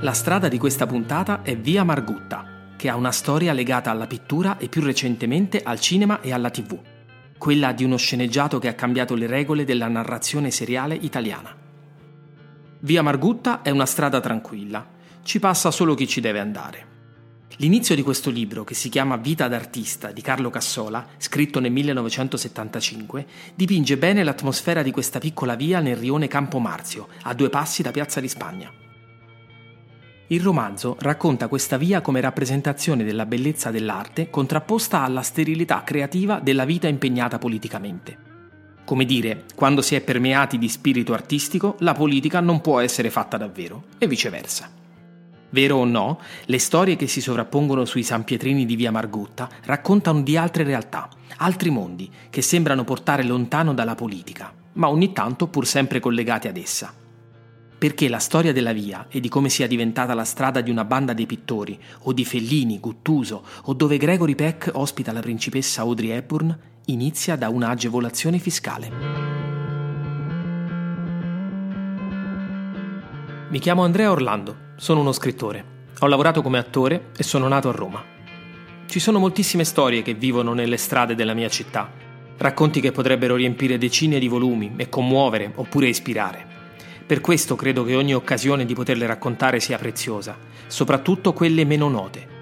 La strada di questa puntata è Via Margutta, che ha una storia legata alla pittura e più recentemente al cinema e alla tv, quella di uno sceneggiato che ha cambiato le regole della narrazione seriale italiana. Via Margutta è una strada tranquilla, ci passa solo chi ci deve andare. L'inizio di questo libro, che si chiama Vita d'artista di Carlo Cassola, scritto nel 1975, dipinge bene l'atmosfera di questa piccola via nel rione Campo Marzio, a due passi da Piazza di Spagna. Il romanzo racconta questa via come rappresentazione della bellezza dell'arte contrapposta alla sterilità creativa della vita impegnata politicamente. Come dire, quando si è permeati di spirito artistico, la politica non può essere fatta davvero, e viceversa. Vero o no, le storie che si sovrappongono sui San Pietrini di Via Margutta raccontano di altre realtà, altri mondi, che sembrano portare lontano dalla politica, ma ogni tanto pur sempre collegati ad essa. Perché la storia della via e di come sia diventata la strada di una banda dei pittori, o di Fellini, Guttuso, o dove Gregory Peck ospita la principessa Audrey Hepburn, inizia da un'agevolazione fiscale. Mi chiamo Andrea Orlando, sono uno scrittore. Ho lavorato come attore e sono nato a Roma. Ci sono moltissime storie che vivono nelle strade della mia città, racconti che potrebbero riempire decine di volumi e commuovere oppure ispirare. Per questo credo che ogni occasione di poterle raccontare sia preziosa, soprattutto quelle meno note.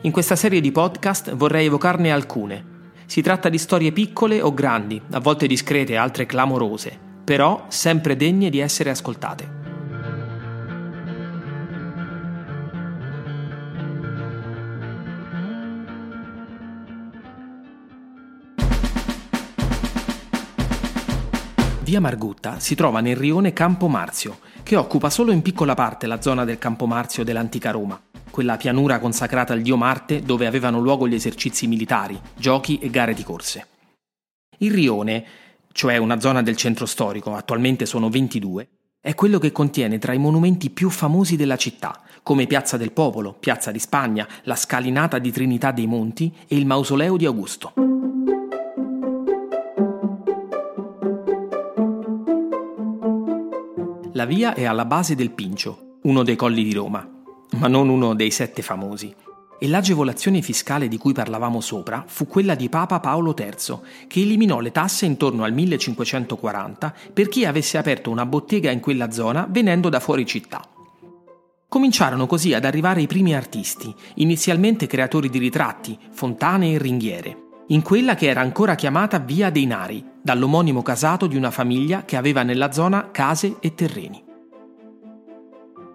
In questa serie di podcast vorrei evocarne alcune. Si tratta di storie piccole o grandi, a volte discrete, altre clamorose, però sempre degne di essere ascoltate. Via Margutta si trova nel rione Campo Marzio, che occupa solo in piccola parte la zona del Campo Marzio dell'antica Roma, quella pianura consacrata al dio Marte dove avevano luogo gli esercizi militari, giochi e gare di corse. Il rione, cioè una zona del centro storico, attualmente sono 22, è quello che contiene tra i monumenti più famosi della città, come Piazza del Popolo, Piazza di Spagna, la scalinata di Trinità dei Monti e il mausoleo di Augusto. La via è alla base del Pincio, uno dei colli di Roma, ma non uno dei sette famosi. E l'agevolazione fiscale di cui parlavamo sopra fu quella di Papa Paolo III, che eliminò le tasse intorno al 1540 per chi avesse aperto una bottega in quella zona venendo da fuori città. Cominciarono così ad arrivare i primi artisti, inizialmente creatori di ritratti, fontane e ringhiere, in quella che era ancora chiamata Via dei Nari, dall'omonimo casato di una famiglia che aveva nella zona case e terreni.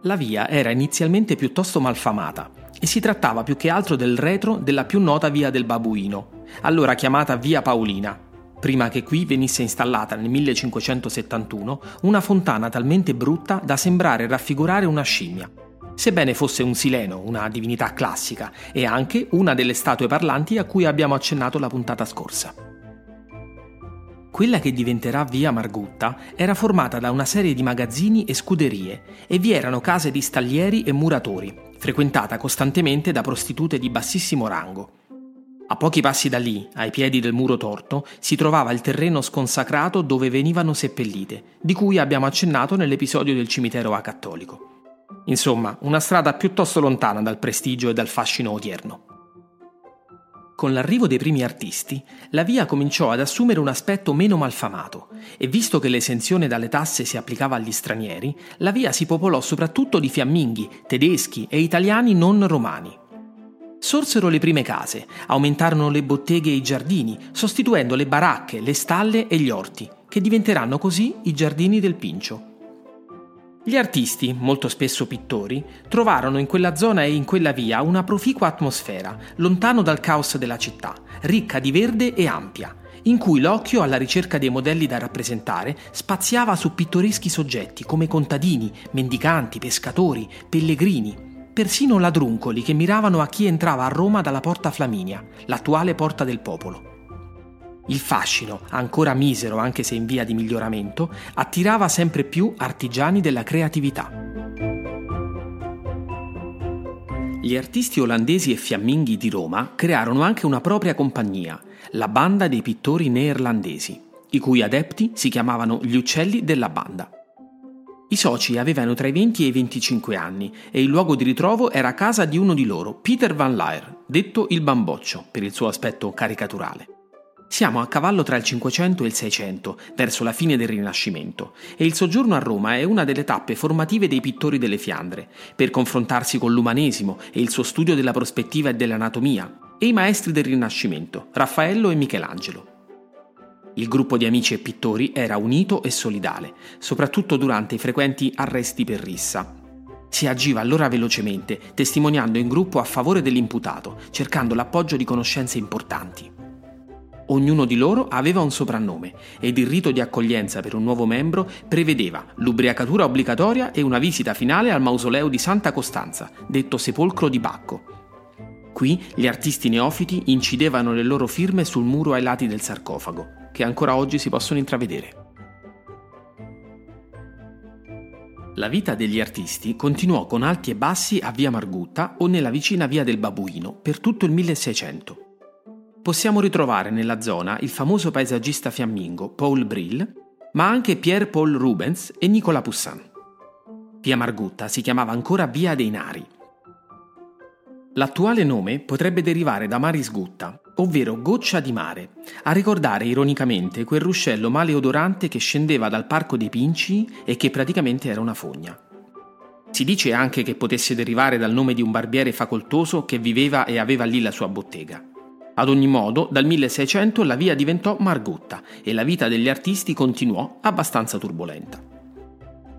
La via era inizialmente piuttosto malfamata e si trattava più che altro del retro della più nota via del Babuino, allora chiamata Via Paolina, prima che qui venisse installata nel 1571 una fontana talmente brutta da sembrare raffigurare una scimmia, sebbene fosse un sileno, una divinità classica, e anche una delle statue parlanti a cui abbiamo accennato la puntata scorsa. Quella che diventerà via Margutta era formata da una serie di magazzini e scuderie e vi erano case di staglieri e muratori, frequentata costantemente da prostitute di bassissimo rango. A pochi passi da lì, ai piedi del muro torto, si trovava il terreno sconsacrato dove venivano seppellite, di cui abbiamo accennato nell'episodio del cimitero acattolico. Insomma, una strada piuttosto lontana dal prestigio e dal fascino odierno. Con l'arrivo dei primi artisti, la via cominciò ad assumere un aspetto meno malfamato e visto che l'esenzione dalle tasse si applicava agli stranieri, la via si popolò soprattutto di fiamminghi, tedeschi e italiani non romani. Sorsero le prime case, aumentarono le botteghe e i giardini, sostituendo le baracche, le stalle e gli orti, che diventeranno così i giardini del Pincio. Gli artisti, molto spesso pittori, trovarono in quella zona e in quella via una proficua atmosfera, lontano dal caos della città, ricca di verde e ampia, in cui l'occhio, alla ricerca dei modelli da rappresentare, spaziava su pittoreschi soggetti come contadini, mendicanti, pescatori, pellegrini, persino ladruncoli che miravano a chi entrava a Roma dalla Porta Flaminia, l'attuale Porta del Popolo. Il fascino, ancora misero anche se in via di miglioramento, attirava sempre più artigiani della creatività. Gli artisti olandesi e fiamminghi di Roma crearono anche una propria compagnia, la Banda dei pittori neerlandesi, i cui adepti si chiamavano gli uccelli della banda. I soci avevano tra i 20 e i 25 anni e il luogo di ritrovo era casa di uno di loro, Peter Van Laer, detto il bamboccio per il suo aspetto caricaturale. Siamo a cavallo tra il 500 e il 600, verso la fine del Rinascimento, e il soggiorno a Roma è una delle tappe formative dei pittori delle Fiandre, per confrontarsi con l'umanesimo e il suo studio della prospettiva e dell'anatomia, e i maestri del Rinascimento, Raffaello e Michelangelo. Il gruppo di amici e pittori era unito e solidale, soprattutto durante i frequenti arresti per rissa. Si agiva allora velocemente, testimoniando in gruppo a favore dell'imputato, cercando l'appoggio di conoscenze importanti. Ognuno di loro aveva un soprannome ed il rito di accoglienza per un nuovo membro prevedeva l'ubriacatura obbligatoria e una visita finale al mausoleo di Santa Costanza, detto sepolcro di Bacco. Qui gli artisti neofiti incidevano le loro firme sul muro ai lati del sarcofago che ancora oggi si possono intravedere. La vita degli artisti continuò con alti e bassi a Via Margutta o nella vicina Via del Babuino per tutto il 1600. Possiamo ritrovare nella zona il famoso paesaggista fiammingo Paul Brill, ma anche Pierre-Paul Rubens e Nicolas Poussin. Via Margutta si chiamava ancora Via dei Nari. L'attuale nome potrebbe derivare da Maris Gutta, ovvero goccia di mare, a ricordare ironicamente quel ruscello maleodorante che scendeva dal parco dei Pinci e che praticamente era una fogna. Si dice anche che potesse derivare dal nome di un barbiere facoltoso che viveva e aveva lì la sua bottega. Ad ogni modo, dal 1600 la via diventò Margutta e la vita degli artisti continuò abbastanza turbolenta.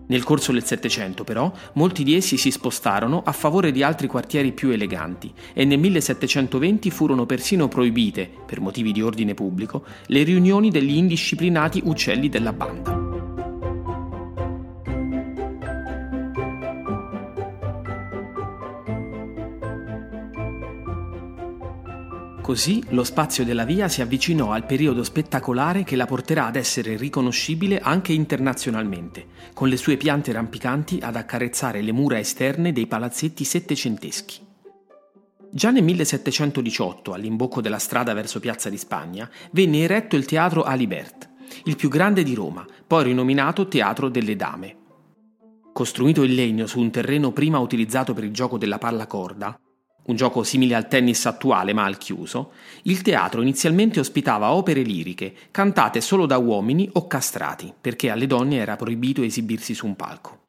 Nel corso del Settecento, però, molti di essi si spostarono a favore di altri quartieri più eleganti e nel 1720 furono persino proibite, per motivi di ordine pubblico, le riunioni degli indisciplinati uccelli della banda. Così lo spazio della via si avvicinò al periodo spettacolare che la porterà ad essere riconoscibile anche internazionalmente, con le sue piante rampicanti ad accarezzare le mura esterne dei palazzetti settecenteschi. Già nel 1718, all'imbocco della strada verso Piazza di Spagna, venne eretto il teatro Alibert, il più grande di Roma, poi rinominato Teatro delle Dame. Costruito in legno su un terreno prima utilizzato per il gioco della palla corda, un gioco simile al tennis attuale ma al chiuso, il teatro inizialmente ospitava opere liriche cantate solo da uomini o castrati, perché alle donne era proibito esibirsi su un palco.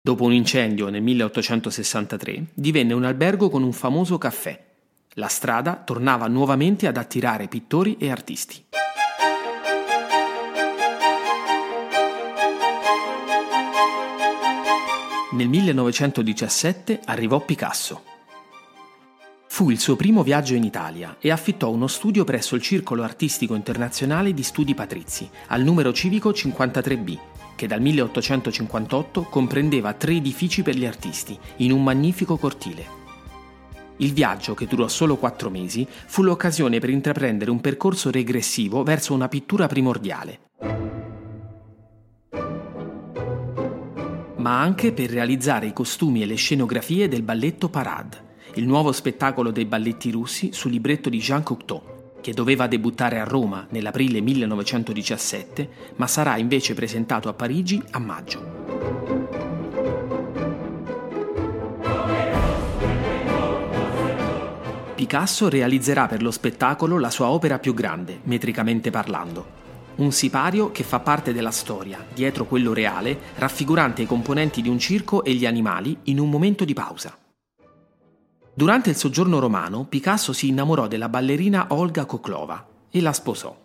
Dopo un incendio nel 1863 divenne un albergo con un famoso caffè. La strada tornava nuovamente ad attirare pittori e artisti. Nel 1917 arrivò Picasso Fu il suo primo viaggio in Italia e affittò uno studio presso il Circolo Artistico Internazionale di Studi Patrizi, al numero civico 53B, che dal 1858 comprendeva tre edifici per gli artisti, in un magnifico cortile. Il viaggio, che durò solo quattro mesi, fu l'occasione per intraprendere un percorso regressivo verso una pittura primordiale. Ma anche per realizzare i costumi e le scenografie del balletto Parade il nuovo spettacolo dei balletti russi sul libretto di Jean Cocteau, che doveva debuttare a Roma nell'aprile 1917, ma sarà invece presentato a Parigi a maggio. Picasso realizzerà per lo spettacolo la sua opera più grande, metricamente parlando. Un sipario che fa parte della storia, dietro quello reale, raffigurante i componenti di un circo e gli animali in un momento di pausa. Durante il soggiorno romano, Picasso si innamorò della ballerina Olga Koklova e la sposò.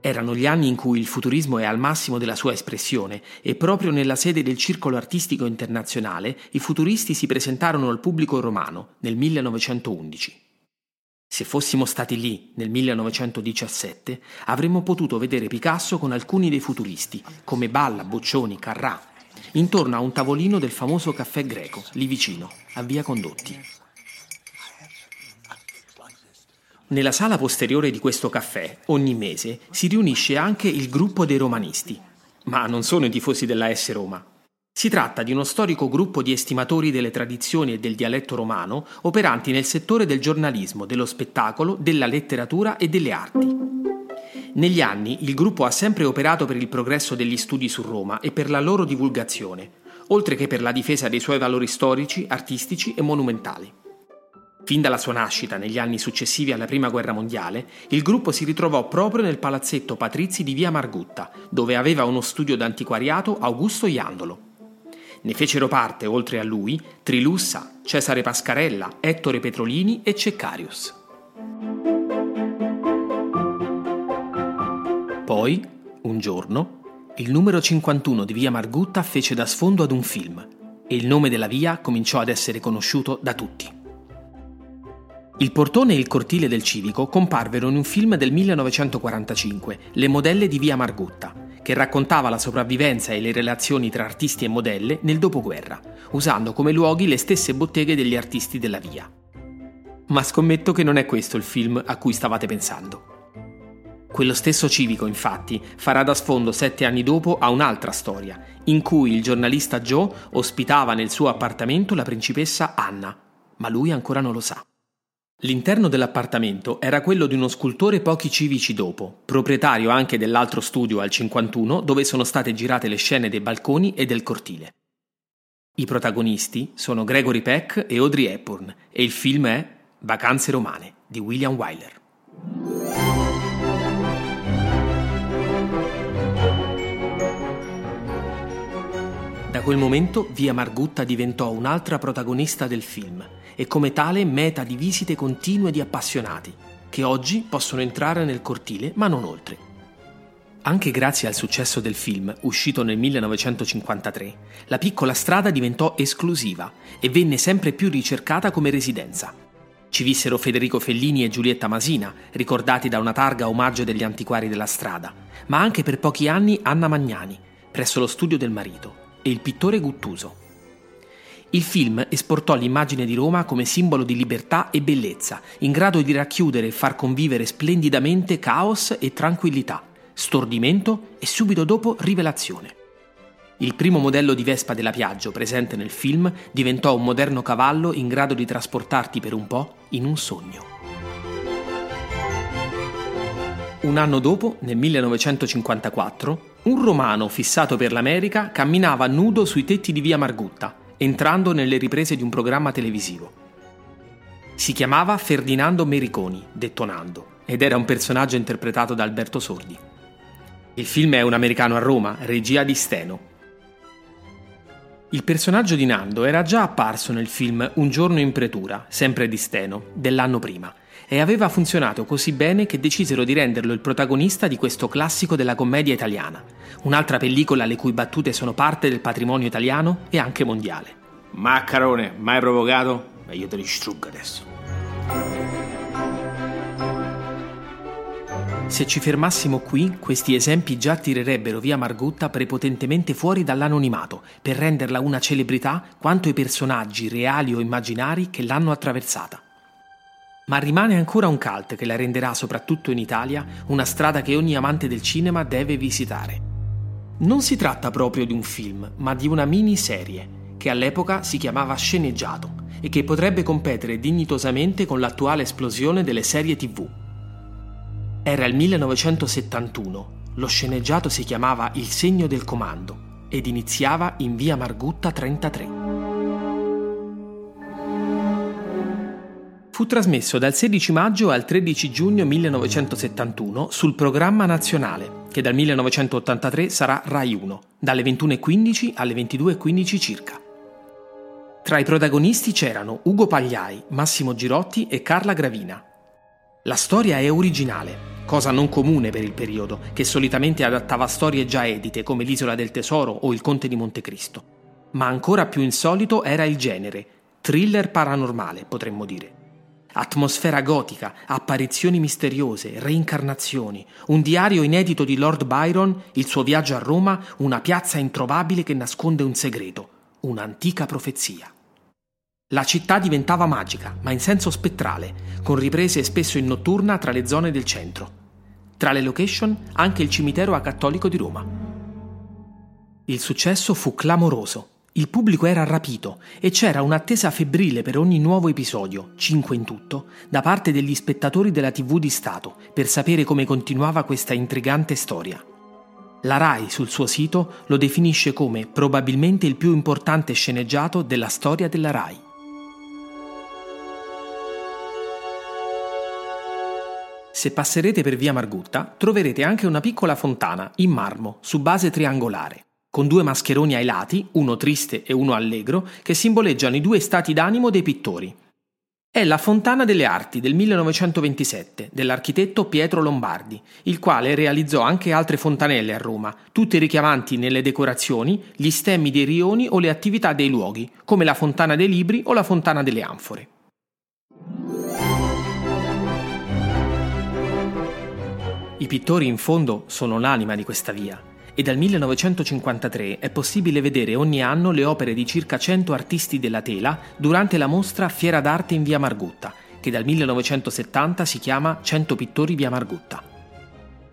Erano gli anni in cui il futurismo è al massimo della sua espressione e proprio nella sede del Circolo Artistico Internazionale i futuristi si presentarono al pubblico romano nel 1911. Se fossimo stati lì nel 1917 avremmo potuto vedere Picasso con alcuni dei futuristi, come Balla, Boccioni, Carrà, intorno a un tavolino del famoso caffè greco, lì vicino, a Via Condotti. Nella sala posteriore di questo caffè, ogni mese, si riunisce anche il gruppo dei romanisti. Ma non sono i tifosi della S Roma. Si tratta di uno storico gruppo di estimatori delle tradizioni e del dialetto romano operanti nel settore del giornalismo, dello spettacolo, della letteratura e delle arti. Negli anni il gruppo ha sempre operato per il progresso degli studi su Roma e per la loro divulgazione, oltre che per la difesa dei suoi valori storici, artistici e monumentali. Fin dalla sua nascita, negli anni successivi alla Prima Guerra Mondiale, il gruppo si ritrovò proprio nel palazzetto Patrizi di Via Margutta, dove aveva uno studio d'antiquariato Augusto Iandolo. Ne fecero parte, oltre a lui, Trilussa, Cesare Pascarella, Ettore Petrolini e Ceccarius. Poi, un giorno, il numero 51 di Via Margutta fece da sfondo ad un film e il nome della via cominciò ad essere conosciuto da tutti. Il portone e il cortile del civico comparvero in un film del 1945, Le modelle di Via Margutta, che raccontava la sopravvivenza e le relazioni tra artisti e modelle nel dopoguerra, usando come luoghi le stesse botteghe degli artisti della via. Ma scommetto che non è questo il film a cui stavate pensando. Quello stesso civico, infatti, farà da sfondo sette anni dopo a un'altra storia, in cui il giornalista Joe ospitava nel suo appartamento la principessa Anna, ma lui ancora non lo sa. L'interno dell'appartamento era quello di uno scultore pochi civici dopo, proprietario anche dell'altro studio al 51 dove sono state girate le scene dei balconi e del cortile. I protagonisti sono Gregory Peck e Audrey Hepburn e il film è Vacanze romane di William Wyler. Da quel momento Via Margutta diventò un'altra protagonista del film e come tale meta di visite continue di appassionati, che oggi possono entrare nel cortile ma non oltre. Anche grazie al successo del film, uscito nel 1953, la piccola strada diventò esclusiva e venne sempre più ricercata come residenza. Ci vissero Federico Fellini e Giulietta Masina, ricordati da una targa omaggio degli antiquari della strada, ma anche per pochi anni Anna Magnani, presso lo studio del marito, e il pittore Guttuso. Il film esportò l'immagine di Roma come simbolo di libertà e bellezza, in grado di racchiudere e far convivere splendidamente caos e tranquillità, stordimento e subito dopo rivelazione. Il primo modello di Vespa della Piaggio presente nel film diventò un moderno cavallo in grado di trasportarti per un po' in un sogno. Un anno dopo, nel 1954, un romano fissato per l'America camminava nudo sui tetti di via Margutta entrando nelle riprese di un programma televisivo. Si chiamava Ferdinando Mericoni, detto Nando, ed era un personaggio interpretato da Alberto Sordi. Il film è Un americano a Roma, regia di Steno. Il personaggio di Nando era già apparso nel film Un giorno in pretura, sempre di Steno, dell'anno prima, e aveva funzionato così bene che decisero di renderlo il protagonista di questo classico della commedia italiana, un'altra pellicola le cui battute sono parte del patrimonio italiano e anche mondiale. Maccarone, mai provocato? Ma io te li struggo adesso. Se ci fermassimo qui, questi esempi già tirerebbero via Margutta prepotentemente fuori dall'anonimato per renderla una celebrità quanto i personaggi reali o immaginari che l'hanno attraversata. Ma rimane ancora un cult che la renderà, soprattutto in Italia, una strada che ogni amante del cinema deve visitare. Non si tratta proprio di un film, ma di una miniserie, che all'epoca si chiamava Sceneggiato e che potrebbe competere dignitosamente con l'attuale esplosione delle serie tv. Era il 1971, lo sceneggiato si chiamava Il segno del comando ed iniziava in via Margutta 33. Fu trasmesso dal 16 maggio al 13 giugno 1971 sul programma nazionale, che dal 1983 sarà Rai 1, dalle 21.15 alle 22.15 circa. Tra i protagonisti c'erano Ugo Pagliai, Massimo Girotti e Carla Gravina. La storia è originale, cosa non comune per il periodo, che solitamente adattava storie già edite come L'Isola del Tesoro o Il Conte di Montecristo. Ma ancora più insolito era il genere, thriller paranormale, potremmo dire. Atmosfera gotica, apparizioni misteriose, reincarnazioni, un diario inedito di Lord Byron, il suo viaggio a Roma, una piazza introvabile che nasconde un segreto, un'antica profezia. La città diventava magica, ma in senso spettrale, con riprese spesso in notturna tra le zone del centro. Tra le location anche il cimitero acattolico di Roma. Il successo fu clamoroso Il pubblico era rapito e c'era un'attesa febbrile per ogni nuovo episodio, 5 in tutto, da parte degli spettatori della TV di Stato per sapere come continuava questa intrigante storia. La RAI sul suo sito lo definisce come probabilmente il più importante sceneggiato della storia della RAI. Se passerete per via Margutta troverete anche una piccola fontana in marmo su base triangolare con due mascheroni ai lati, uno triste e uno allegro, che simboleggiano i due stati d'animo dei pittori. È la Fontana delle Arti del 1927 dell'architetto Pietro Lombardi, il quale realizzò anche altre fontanelle a Roma, tutte richiamanti nelle decorazioni gli stemmi dei rioni o le attività dei luoghi, come la Fontana dei Libri o la Fontana delle Anfore. I pittori in fondo sono l'anima di questa via e dal 1953 è possibile vedere ogni anno le opere di circa 100 artisti della tela durante la mostra Fiera d'arte in via Margutta, che dal 1970 si chiama 100 pittori via Margutta.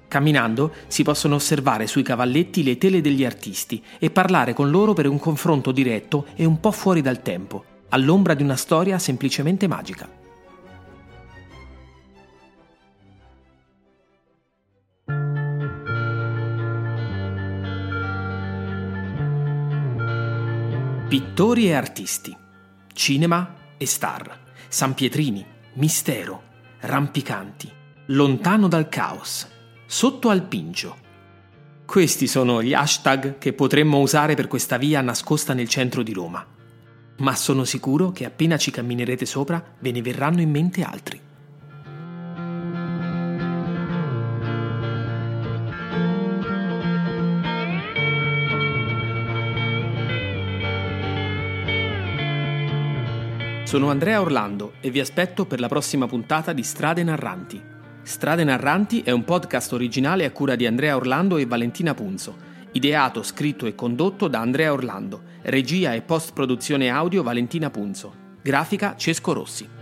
Camminando si possono osservare sui cavalletti le tele degli artisti e parlare con loro per un confronto diretto e un po' fuori dal tempo, all'ombra di una storia semplicemente magica. Pittori e artisti, cinema e star, San Pietrini, mistero, rampicanti, lontano dal caos, sotto al pincio. Questi sono gli hashtag che potremmo usare per questa via nascosta nel centro di Roma. Ma sono sicuro che appena ci camminerete sopra ve ne verranno in mente altri. Sono Andrea Orlando e vi aspetto per la prossima puntata di Strade Narranti. Strade Narranti è un podcast originale a cura di Andrea Orlando e Valentina Punzo, ideato, scritto e condotto da Andrea Orlando, regia e post-produzione audio Valentina Punzo, grafica Cesco Rossi.